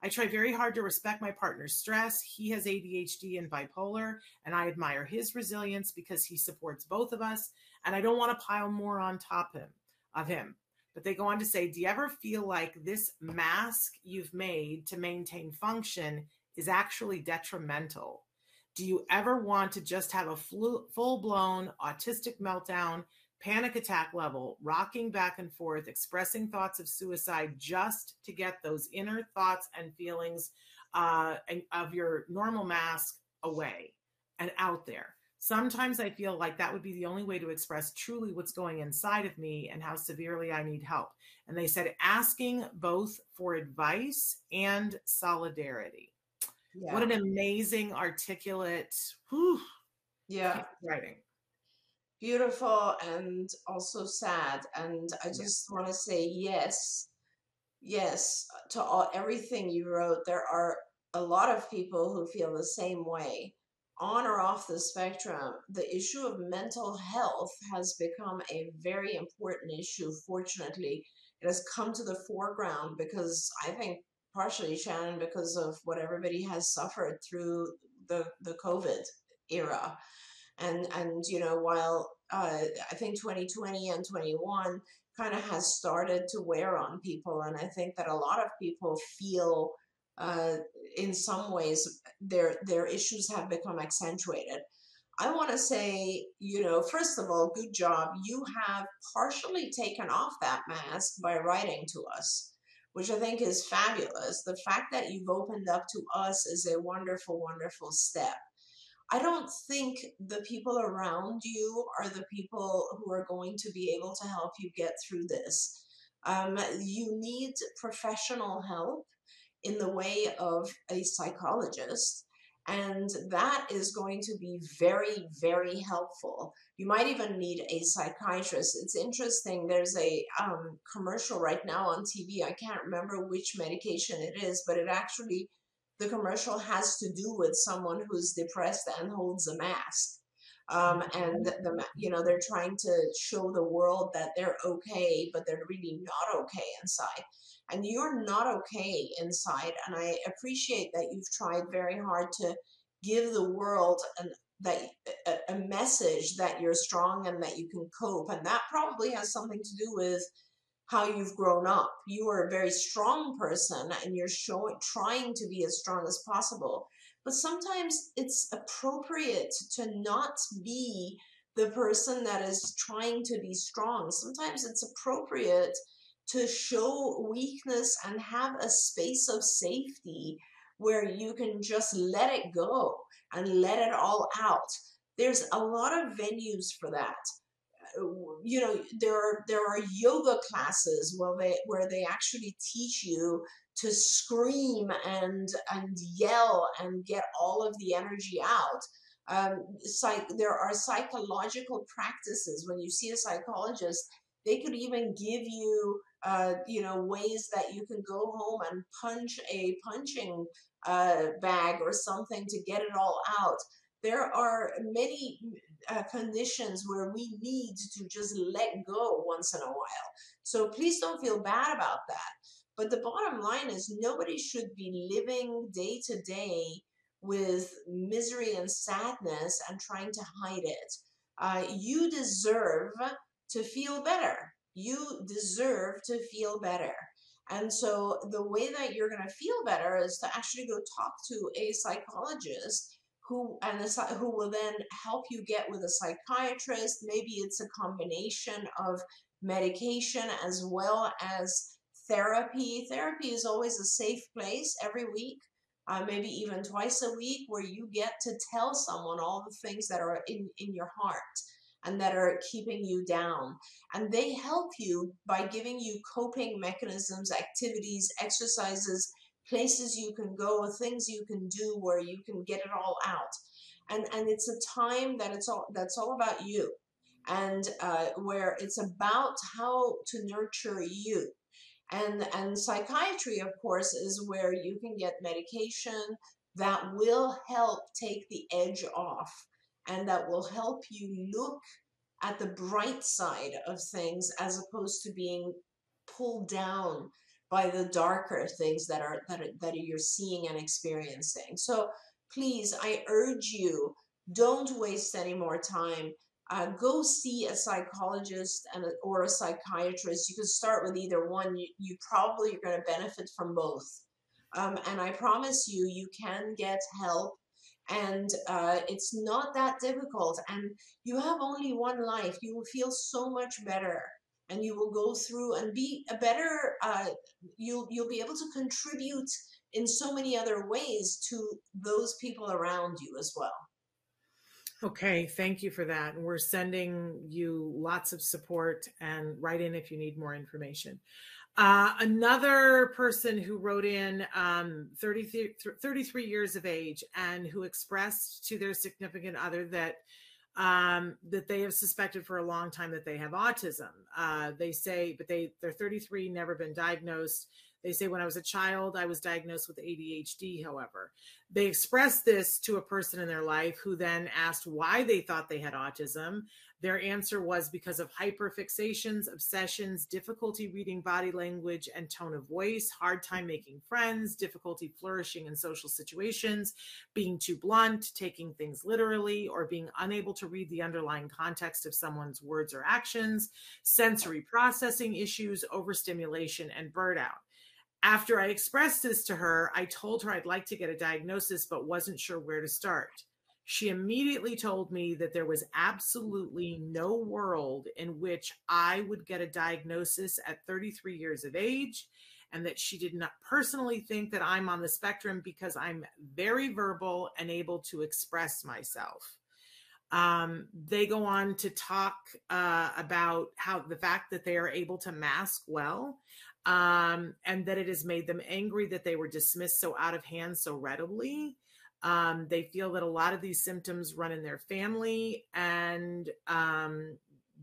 I try very hard to respect my partner's stress. He has ADHD and bipolar, and I admire his resilience because he supports both of us. And I don't want to pile more on top him of him. But they go on to say, Do you ever feel like this mask you've made to maintain function is actually detrimental? Do you ever want to just have a full blown autistic meltdown panic attack level, rocking back and forth, expressing thoughts of suicide just to get those inner thoughts and feelings uh, of your normal mask away and out there. Sometimes I feel like that would be the only way to express truly what's going inside of me and how severely I need help. And they said asking both for advice and solidarity. Yeah. What an amazing, articulate, whew, yeah, writing beautiful and also sad. And I just want to say yes, yes to all everything you wrote. There are a lot of people who feel the same way on or off the spectrum, the issue of mental health has become a very important issue. Fortunately, it has come to the foreground because I think partially Shannon because of what everybody has suffered through the the COVID era, and and you know while uh, I think 2020 and 21 kind of has started to wear on people, and I think that a lot of people feel uh, in some ways their their issues have become accentuated. I want to say, you know, first of all, good job. You have partially taken off that mask by writing to us, which I think is fabulous. The fact that you've opened up to us is a wonderful, wonderful step. I don't think the people around you are the people who are going to be able to help you get through this. Um, you need professional help in the way of a psychologist. And that is going to be very, very helpful. You might even need a psychiatrist. It's interesting. There's a um, commercial right now on TV. I can't remember which medication it is, but it actually the commercial has to do with someone who's depressed and holds a mask. Um, and the, you know they're trying to show the world that they're okay, but they're really not okay inside. And you're not okay inside. And I appreciate that you've tried very hard to give the world an that a, a message that you're strong and that you can cope. And that probably has something to do with how you've grown up. You are a very strong person and you're showing trying to be as strong as possible. But sometimes it's appropriate to not be the person that is trying to be strong. Sometimes it's appropriate to show weakness and have a space of safety where you can just let it go and let it all out. There's a lot of venues for that you know there are there are yoga classes where they where they actually teach you to scream and and yell and get all of the energy out um, psych, there are psychological practices when you see a psychologist they could even give you uh, you know ways that you can go home and punch a punching uh, bag or something to get it all out there are many uh, conditions where we need to just let go once in a while. So please don't feel bad about that. But the bottom line is nobody should be living day to day with misery and sadness and trying to hide it. Uh, you deserve to feel better. You deserve to feel better. And so the way that you're going to feel better is to actually go talk to a psychologist who and the, who will then help you get with a psychiatrist. Maybe it's a combination of medication as well as therapy. Therapy is always a safe place every week, uh, maybe even twice a week, where you get to tell someone all the things that are in, in your heart and that are keeping you down. And they help you by giving you coping mechanisms, activities, exercises places you can go, things you can do where you can get it all out. And, and it's a time that it's all that's all about you and uh, where it's about how to nurture you and and psychiatry of course is where you can get medication that will help take the edge off and that will help you look at the bright side of things as opposed to being pulled down by the darker things that are that, are, that you're seeing and experiencing. So please, I urge you, don't waste any more time. Uh, go see a psychologist and a, or a psychiatrist. You can start with either one. You, you probably are going to benefit from both. Um, and I promise you, you can get help and uh, it's not that difficult and you have only one life you will feel so much better and you will go through and be a better uh, you'll you'll be able to contribute in so many other ways to those people around you as well okay thank you for that we're sending you lots of support and write in if you need more information uh, another person who wrote in um, 33, 33 years of age and who expressed to their significant other that um, that they have suspected for a long time that they have autism. Uh, they say, but they they're 33, never been diagnosed. They say when I was a child, I was diagnosed with ADHD, however. They expressed this to a person in their life who then asked why they thought they had autism. Their answer was because of hyperfixations, obsessions, difficulty reading body language and tone of voice, hard time making friends, difficulty flourishing in social situations, being too blunt, taking things literally, or being unable to read the underlying context of someone's words or actions, sensory processing issues, overstimulation, and burnout. After I expressed this to her, I told her I'd like to get a diagnosis, but wasn't sure where to start she immediately told me that there was absolutely no world in which I would get a diagnosis at 33 years of age, and that she did not personally think that I'm on the spectrum because I'm very verbal and able to express myself. Um, they go on to talk uh, about how the fact that they are able to mask well um, and that it has made them angry that they were dismissed so out of hand so readily um, they feel that a lot of these symptoms run in their family, and um,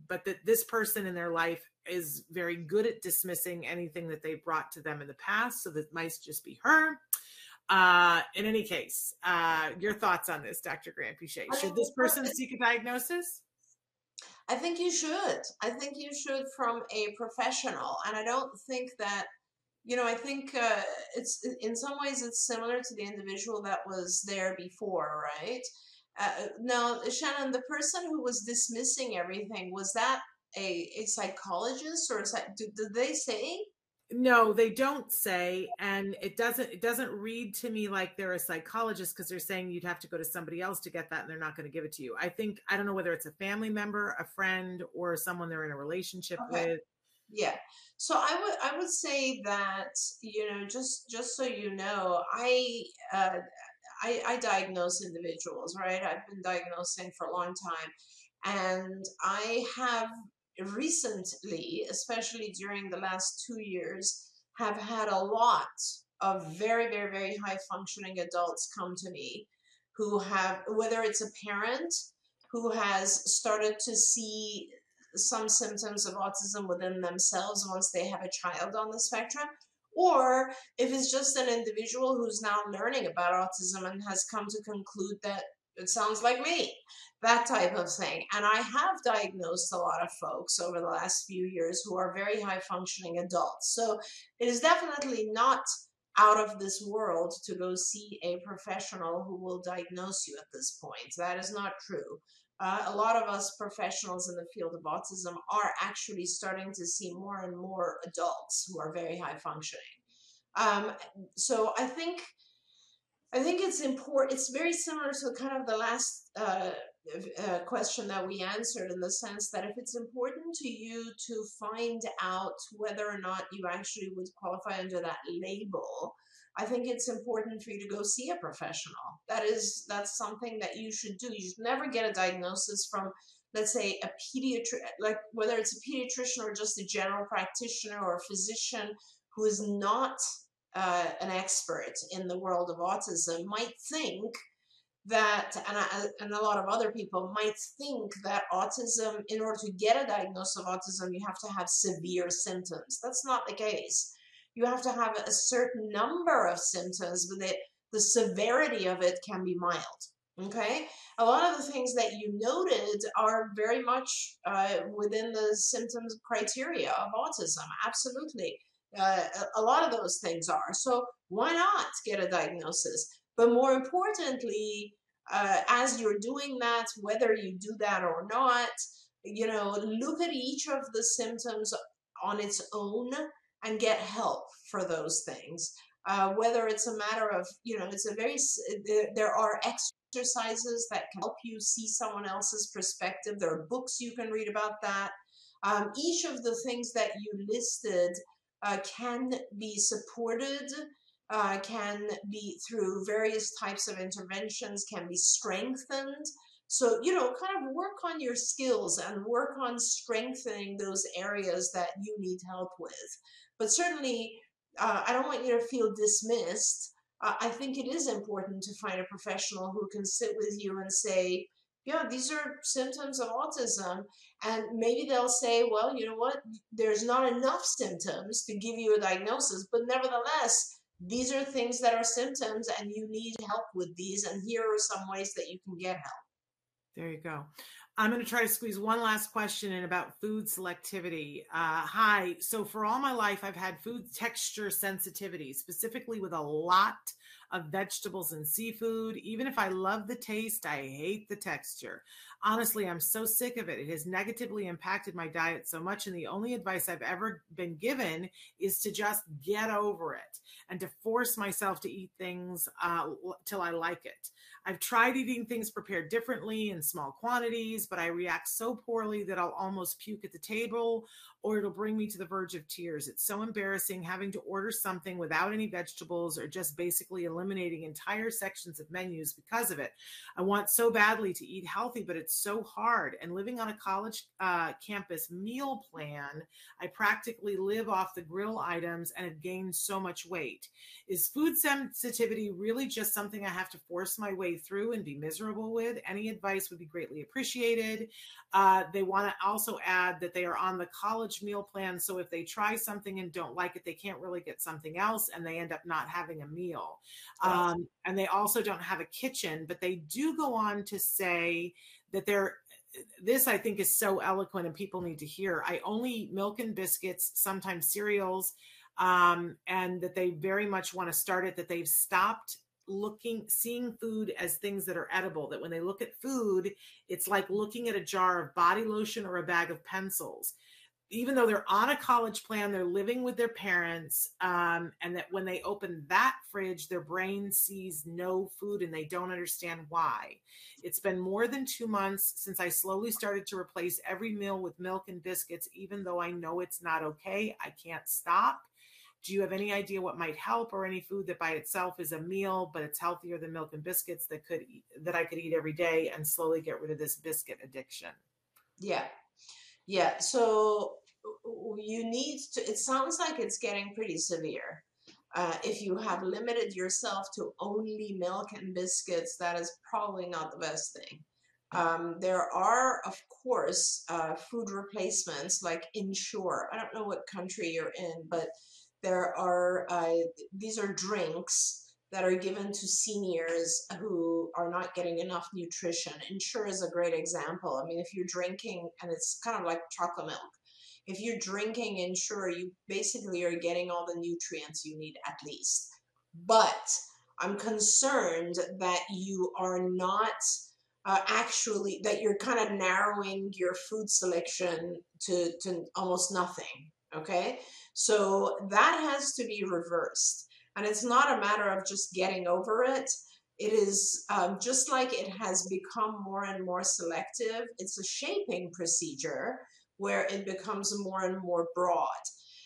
but that this person in their life is very good at dismissing anything that they brought to them in the past. So that might just be her. Uh, in any case, uh, your thoughts on this, Dr. Granpeesheh? Should this person seek a diagnosis? I think you should. I think you should from a professional. And I don't think that you know, I think uh, it's in some ways it's similar to the individual that was there before, right? Uh, now, Shannon, the person who was dismissing everything was that a, a psychologist or a, did, did they say? No, they don't say, and it doesn't it doesn't read to me like they're a psychologist because they're saying you'd have to go to somebody else to get that, and they're not going to give it to you. I think I don't know whether it's a family member, a friend, or someone they're in a relationship okay. with. Yeah. So I would I would say that you know just just so you know I uh, I, I diagnose individuals right I've been diagnosing for a long time and I have recently especially during the last two years have had a lot of very very very high functioning adults come to me who have whether it's a parent who has started to see some symptoms of autism within themselves once they have a child on the spectrum, or if it's just an individual who's now learning about autism and has come to conclude that it sounds like me, that type of thing. And I have diagnosed a lot of folks over the last few years who are very high functioning adults. So it is definitely not out of this world to go see a professional who will diagnose you at this point. That is not true uh, a lot of us professionals in the field of autism are actually starting to see more and more adults who are very high functioning. Um, so I think I think it's important. It's very similar to kind of the last uh, uh, question that we answered in the sense that if it's important to you to find out whether or not you actually would qualify under that label, I think it's important for you to go see a professional. That is that's something that you should do. You should never get a diagnosis from let's say a pediatric like whether it's a pediatrician or just a general practitioner or a physician who is not uh, an expert in the world of autism might think that and, I, and a lot of other people might think that autism in order to get a diagnosis of autism you have to have severe symptoms that's not the case you have to have a certain number of symptoms, but it, the severity of it can be mild. Okay, a lot of the things that you noted are very much uh, within the symptoms criteria of autism. Absolutely, uh, a lot of those things are. So why not get a diagnosis? But more importantly, uh, as you're doing that, whether you do that or not, you know, look at each of the symptoms on its own and get help for those things. Uh, whether it's a matter of, you know, it's a very, there, are exercises that can help you see someone else's perspective. There are books you can read about that. Um, each of the things that you listed uh, can be supported, uh, can be through various types of interventions, can be strengthened. So, you know, kind of work on your skills and work on strengthening those areas that you need help with. But certainly, uh, I don't want you to feel dismissed. I think it is important to find a professional who can sit with you and say, yeah, these are symptoms of autism. And maybe they'll say, well, you know what? There's not enough symptoms to give you a diagnosis, but nevertheless, these are things that are symptoms and you need help with these. And here are some ways that you can get help. There you go. I'm going to try to squeeze one last question in about food selectivity. Uh, hi. So, for all my life, I've had food texture sensitivity, specifically with a lot of vegetables and seafood. Even if I love the taste, I hate the texture. Honestly, I'm so sick of it. It has negatively impacted my diet so much. And the only advice I've ever been given is to just get over it and to force myself to eat things uh, till I like it. I've tried eating things prepared differently in small quantities, but I react so poorly that I'll almost puke at the table or it'll bring me to the verge of tears. It's so embarrassing having to order something without any vegetables or just basically eliminating entire sections of menus because of it. I want so badly to eat healthy, but it's so hard. And living on a college uh, campus meal plan, I practically live off the grill items and have gained so much weight. Is food sensitivity really just something I have to force my way through and be miserable with? Any advice would be greatly appreciated. Uh, they want to also add that they are on the college meal plan. So if they try something and don't like it, they can't really get something else and they end up not having a meal. Um, and they also don't have a kitchen, but they do go on to say that they're this I think is so eloquent and people need to hear. I only eat milk and biscuits, sometimes cereals, um, and that they very much want to start it, that they've stopped looking seeing food as things that are edible that when they look at food it's like looking at a jar of body lotion or a bag of pencils. Even though they're on a college plan they're living with their parents um, and that when they open that fridge their brain sees no food and they don't understand why. It's been more than two months since i slowly started to replace every meal with milk and biscuits even though i know it's not okay i can't stop do you have any idea what might help or any food that by itself is a meal but it's healthier than milk and biscuits that could that i could eat every day and slowly get rid of this biscuit addiction? Yeah. Yeah so you need to it sounds like it's getting pretty severe. Uh, if you have limited yourself to only milk and biscuits that is probably not the best thing. Um, there are, of course, uh, food replacements like Ensure. I don't know what country you're in, but there are uh, these are drinks that are given to seniors who are not getting enough nutrition. Ensure is a great example. I mean, if you're drinking, and it's kind of like chocolate milk. If you're drinking Ensure, you basically are getting all the nutrients you need at least. But I'm concerned that you are not uh, actually that you're kind of narrowing your food selection to to almost nothing. Okay, so that has to be reversed. And it's not a matter of just getting over it. It is um, just like it has become more and more selective, it's a shaping procedure where it becomes more and more broad.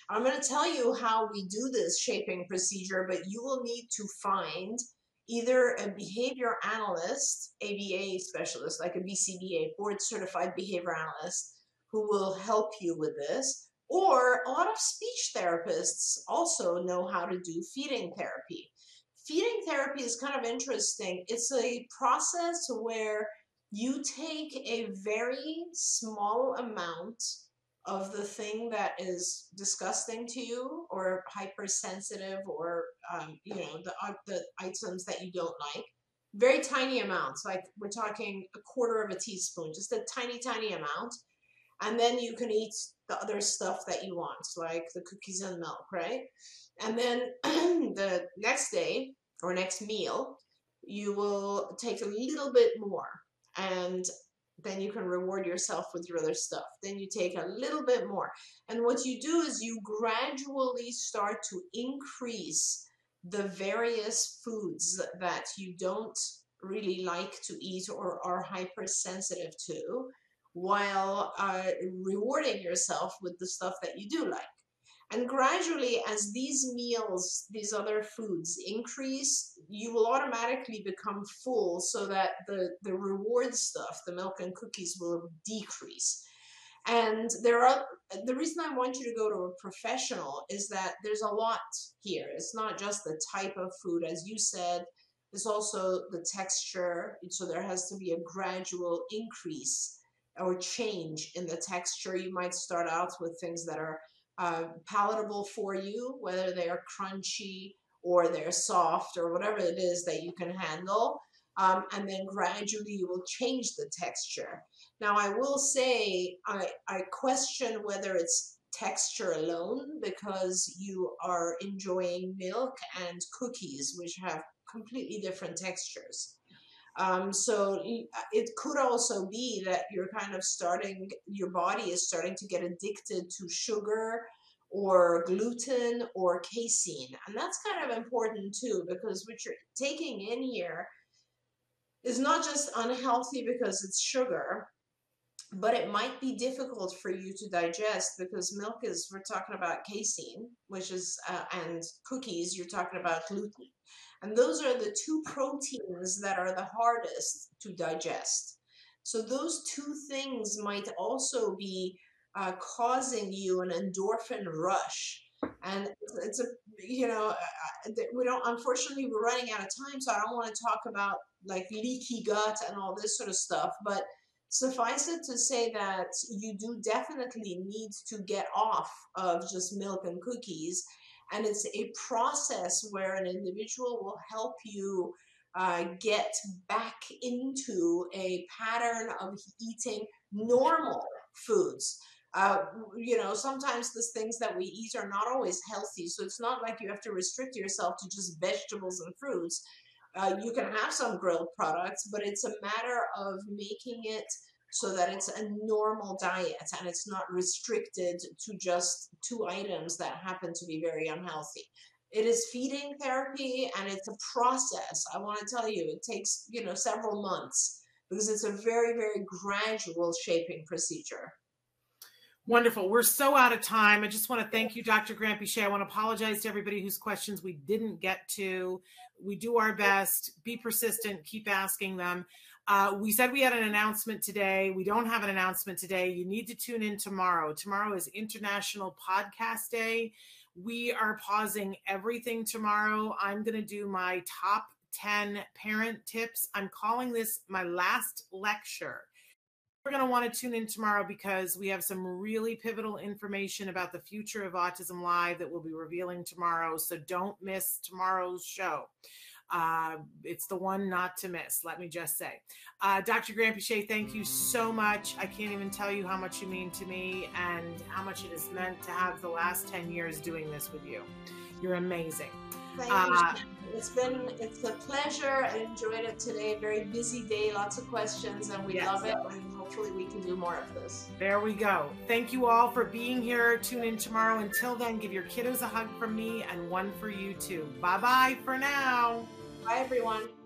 I'm going to tell you how we do this shaping procedure, but you will need to find either a behavior analyst, ABA specialist, like a BCBA, board certified behavior analyst, who will help you with this, or a lot of speech therapists also know how to do feeding therapy. Feeding therapy is kind of interesting. It's a process where you take a very small amount of the thing that is disgusting to you or hypersensitive or um, you know the, uh, the items that you don't like very tiny amounts like we're talking a quarter of a teaspoon just a tiny tiny amount and then you can eat the other stuff that you want, like the cookies and milk, right? And then the next day or next meal, you will take a little bit more and then you can reward yourself with your other stuff. Then you take a little bit more. And what you do is you gradually start to increase the various foods that you don't really like to eat or are hypersensitive to while uh, rewarding yourself with the stuff that you do like. And gradually, as these meals, these other foods increase, you will automatically become full so that the, the reward stuff, the milk and cookies, will decrease. And there are the reason I want you to go to a professional is that there's a lot here. It's not just the type of food, as you said, is also the texture. So there has to be a gradual increase or change in the texture. You might start out with things that are uh, palatable for you, whether they are crunchy or they're soft or whatever it is that you can handle. Um, and then gradually you will change the texture. Now, I will say I, I question whether it's texture alone because you are enjoying milk and cookies, which have completely different textures. Um, so it could also be that you're kind of starting, your body is starting to get addicted to sugar or gluten or casein. And that's kind of important too, because what you're taking in here is not just unhealthy because it's sugar, but it might be difficult for you to digest because milk is, we're talking about casein, which is, uh, and cookies, you're talking about gluten. And those are the two proteins that are the hardest to digest. So those two things might also be uh, causing you an endorphin rush. And it's, a, you know, uh, uh, we don't, unfortunately, we're running out of time, so I don't want to talk about like leaky gut and all this sort of stuff. But suffice it to say that you do definitely need to get off of just milk and cookies and it's a process where an individual will help you uh, get back into a pattern of eating normal foods. Uh, you know, sometimes the things that we eat are not always healthy. So it's not like you have to restrict yourself to just vegetables and fruits. Uh, you can have some grilled products, but it's a matter of making it so that it's a normal diet and it's not restricted to just two items that happen to be very unhealthy. It is feeding therapy and it's a process. I want to tell you, it takes, you know, several months because it's a very, very gradual shaping procedure. Wonderful. We're so out of time. I just want to thank you, Dr. Grant Granpeesheh. I want to apologize to everybody whose questions we didn't get to. We do our best. Be persistent. Keep asking them. Uh, we said we had an announcement today. We don't have an announcement today. You need to tune in tomorrow. Tomorrow is International Podcast Day. We are pausing everything tomorrow. I'm going to do my top 10 parent tips. I'm calling this my last lecture. We're going to want to tune in tomorrow because we have some really pivotal information about the future of Autism Live that we'll be revealing tomorrow. So don't miss tomorrow's show. Uh, it's the one not to miss, let me just say. Uh, Dr. Granpeesheh, thank you so much. I can't even tell you how much you mean to me and how much it has meant to have the last 10 years doing this with you. You're amazing. Thank uh. It's been it's a pleasure. I enjoyed it today. Very busy day, lots of questions, and we yes. love it. And hopefully, we can do more of this. There we go. Thank you all for being here. Tune in tomorrow. Until then, give your kiddos a hug from me and one for you too. Bye bye for now. Bye, everyone.